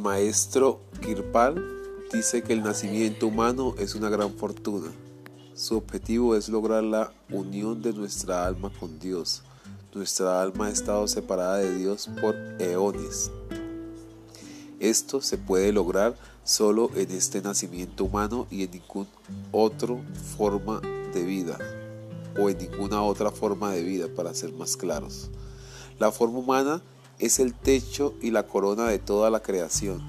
maestro Kirpal dice que el nacimiento humano es una gran fortuna. Su objetivo es lograr la unión de nuestra alma con Dios. Nuestra alma ha estado separada de Dios por eones. Esto se puede lograr solo en este nacimiento humano y en ninguna otra forma de vida o en ninguna otra forma de vida para ser más claros. La forma humana es el techo y la corona de toda la creación.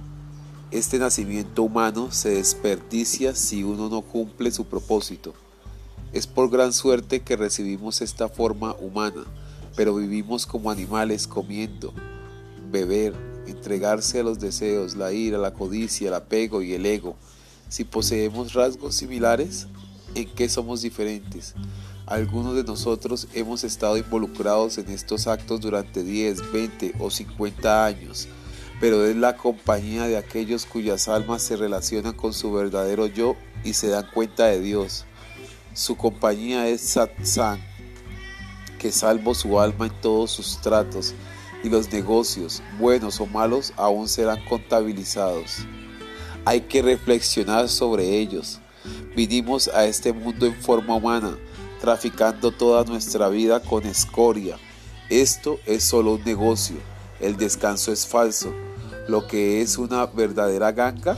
Este nacimiento humano se desperdicia si uno no cumple su propósito. Es por gran suerte que recibimos esta forma humana, pero vivimos como animales comiendo, beber, entregarse a los deseos, la ira, la codicia, el apego y el ego. Si poseemos rasgos similares, ¿en qué somos diferentes? Algunos de nosotros hemos estado involucrados en estos actos durante 10, 20 o 50 años, pero es la compañía de aquellos cuyas almas se relacionan con su verdadero yo y se dan cuenta de Dios. Su compañía es Satsang, que salvo su alma en todos sus tratos, y los negocios, buenos o malos, aún serán contabilizados. Hay que reflexionar sobre ellos. Vinimos a este mundo en forma humana, traficando toda nuestra vida con escoria. Esto es solo un negocio, el descanso es falso. Lo que es una verdadera ganga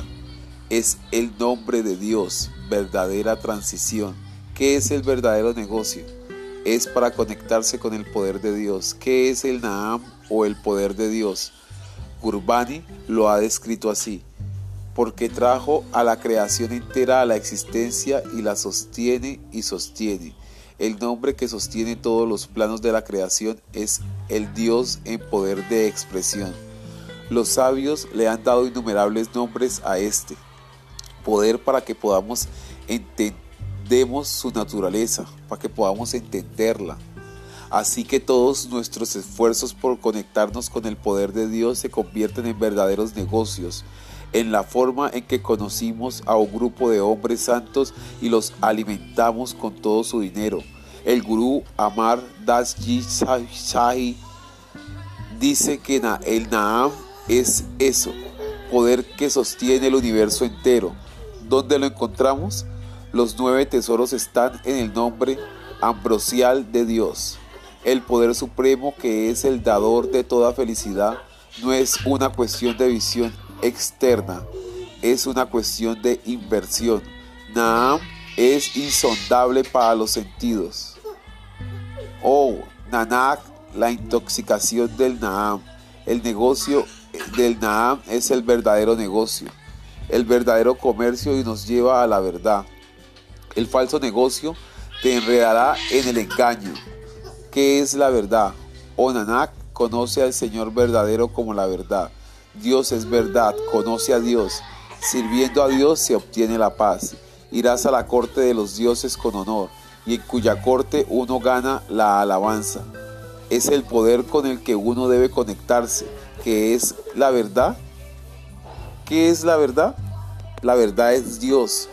es el nombre de Dios, verdadera transición. ¿Qué es el verdadero negocio? Es para conectarse con el poder de Dios. ¿Qué es el Naam o el poder de Dios? Gurbani lo ha descrito así porque trajo a la creación entera a la existencia y la sostiene y sostiene. El nombre que sostiene todos los planos de la creación es el Dios en poder de expresión. Los sabios le han dado innumerables nombres a este poder para que podamos entendemos su naturaleza, para que podamos entenderla. Así que todos nuestros esfuerzos por conectarnos con el poder de Dios se convierten en verdaderos negocios, en la forma en que conocimos a un grupo de hombres santos y los alimentamos con todo su dinero. El gurú Amar Das Ji dice que el Naam es eso, poder que sostiene el universo entero. ¿Dónde lo encontramos? Los nueve tesoros están en el nombre ambrosial de Dios. El poder supremo que es el dador de toda felicidad no es una cuestión de visión externa, es una cuestión de inversión. Naam es insondable para los sentidos. Oh, Nanak, la intoxicación del Naam. El negocio del Naam es el verdadero negocio, el verdadero comercio y nos lleva a la verdad. El falso negocio te enredará en el engaño. ¿Qué es la verdad? Oh Nanak, conoce al Señor verdadero como la verdad. Dios es verdad, conoce a Dios. Sirviendo a Dios se obtiene la paz. Irás a la corte de los dioses con honor, y en cuya corte uno gana la alabanza. Es el poder con el que uno debe conectarse, que es la verdad. ¿Qué es la verdad? La verdad es Dios,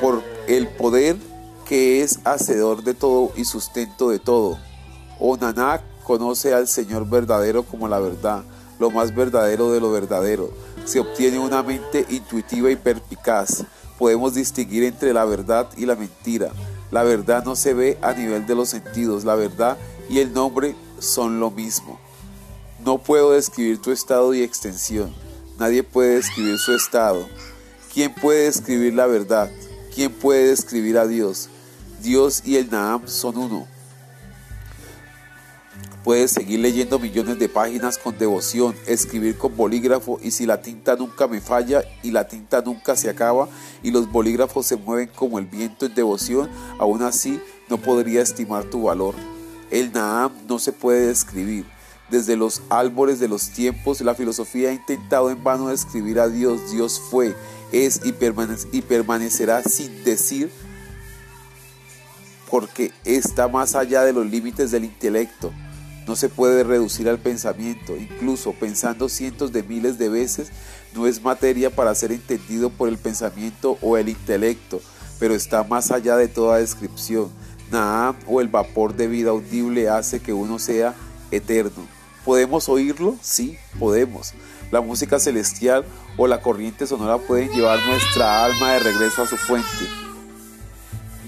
por el poder que es hacedor de todo y sustento de todo. Nanak conoce al Señor verdadero como la verdad lo más verdadero de lo verdadero. Se obtiene una mente intuitiva y perpicaz. Podemos distinguir entre la verdad y la mentira. La verdad no se ve a nivel de los sentidos. La verdad y el nombre son lo mismo. No puedo describir tu estado y extensión. Nadie puede describir su estado. ¿Quién puede describir la verdad? ¿Quién puede describir a Dios? Dios y el Naam son uno. Puedes seguir leyendo millones de páginas con devoción, escribir con bolígrafo y si la tinta nunca me falla y la tinta nunca se acaba y los bolígrafos se mueven como el viento en devoción, aún así no podría estimar tu valor. El Naam no se puede describir. Desde los árboles de los tiempos, la filosofía ha intentado en vano describir a Dios. Dios fue, es y, y permanecerá sin decir porque está más allá de los límites del intelecto no se puede reducir al pensamiento, incluso pensando cientos de miles de veces, no es materia para ser entendido por el pensamiento o el intelecto, pero está más allá de toda descripción. Naam o el vapor de vida audible hace que uno sea eterno. ¿Podemos oírlo? Sí, podemos. La música celestial o la corriente sonora pueden llevar nuestra alma de regreso a su fuente.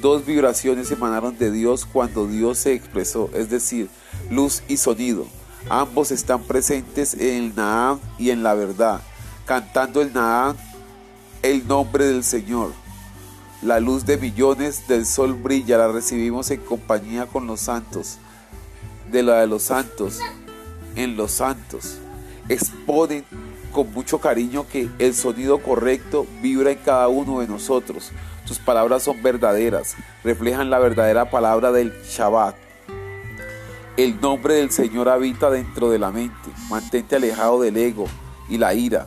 Dos vibraciones emanaron de Dios cuando Dios se expresó, es decir, luz y sonido. Ambos están presentes en el Naam y en la verdad, cantando el Naam el nombre del Señor. La luz de millones del sol brilla, la recibimos en compañía con los santos, de la de los santos, en los santos. Exponen con mucho cariño que el sonido correcto vibra en cada uno de nosotros. Sus palabras son verdaderas, reflejan la verdadera palabra del Shabbat. El nombre del Señor habita dentro de la mente. Mantente alejado del ego y la ira,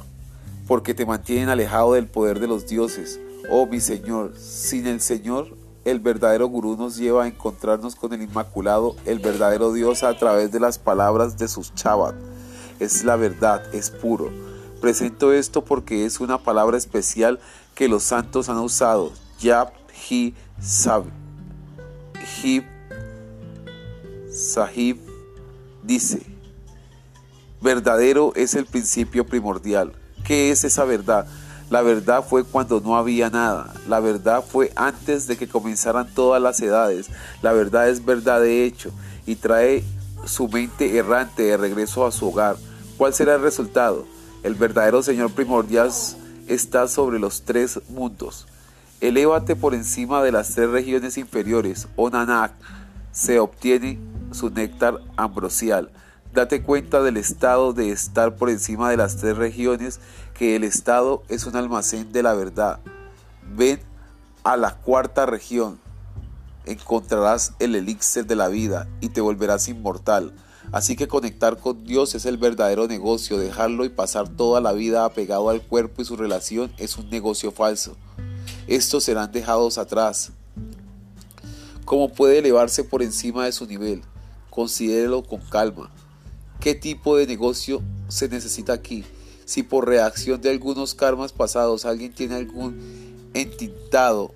porque te mantienen alejado del poder de los dioses. Oh mi Señor, sin el Señor, el verdadero gurú nos lleva a encontrarnos con el Inmaculado, el verdadero Dios a través de las palabras de sus Shabbat. Es la verdad, es puro. Presento esto porque es una palabra especial que los santos han usado. Yab, Hi, Sab, Hib, Sahib dice, verdadero es el principio primordial. ¿Qué es esa verdad? La verdad fue cuando no había nada. La verdad fue antes de que comenzaran todas las edades. La verdad es verdad de hecho y trae su mente errante de regreso a su hogar. ¿Cuál será el resultado? El verdadero Señor primordial está sobre los tres mundos. Elévate por encima de las tres regiones inferiores, o Nanak, se obtiene su néctar ambrosial. Date cuenta del estado de estar por encima de las tres regiones, que el estado es un almacén de la verdad. Ven a la cuarta región, encontrarás el elixir de la vida y te volverás inmortal. Así que conectar con Dios es el verdadero negocio, dejarlo y pasar toda la vida apegado al cuerpo y su relación es un negocio falso. Estos serán dejados atrás. ¿Cómo puede elevarse por encima de su nivel? Considérelo con calma. ¿Qué tipo de negocio se necesita aquí? Si por reacción de algunos karmas pasados alguien tiene algún entintado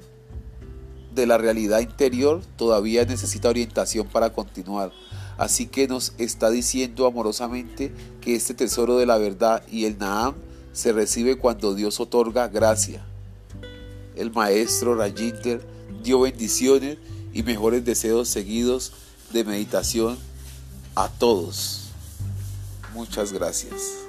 de la realidad interior, todavía necesita orientación para continuar. Así que nos está diciendo amorosamente que este tesoro de la verdad y el Naam se recibe cuando Dios otorga gracia. El maestro Rajinder dio bendiciones y mejores deseos seguidos de meditación a todos. Muchas gracias.